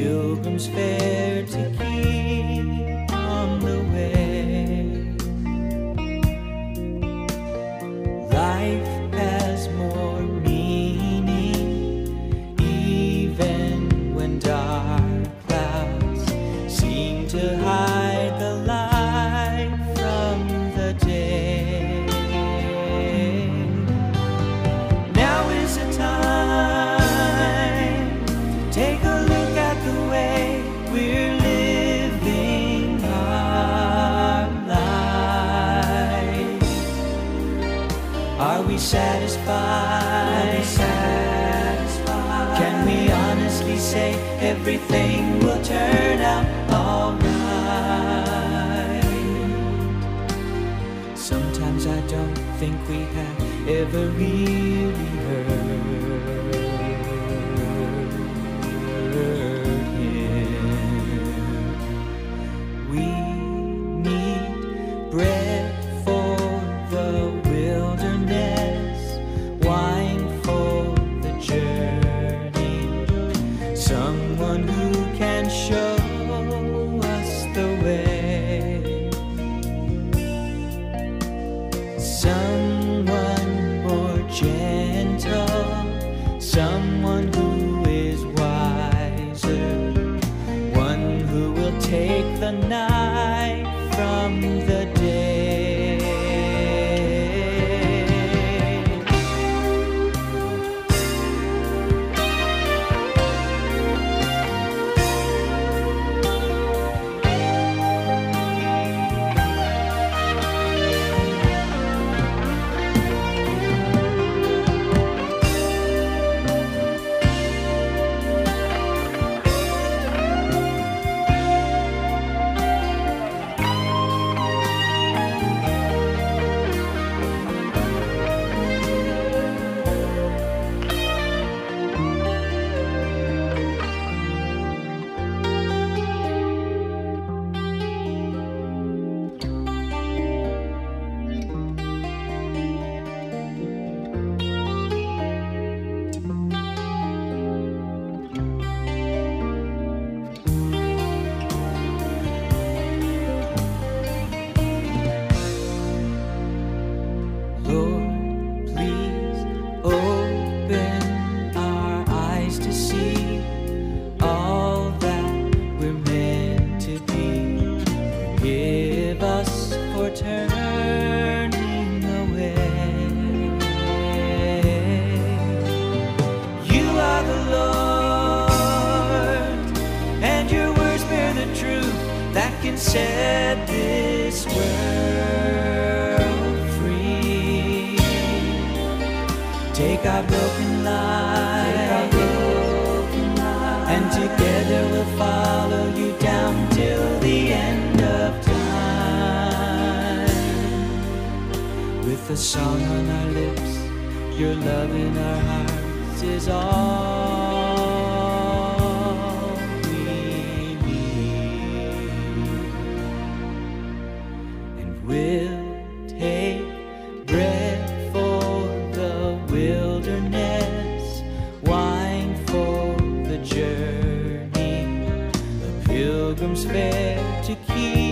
pilgrim's fair to keep on the way. Life Are we satisfied? Can we honestly say everything will turn out alright? Sometimes I don't think we have ever really heard someone who can show us the way. Someone more gentle, someone who is wiser, one who will take the night from the set this world free. Take our broken lives, and together we'll follow you down till the end of time. With a song on our lips, your love in our hearts is all fare to keep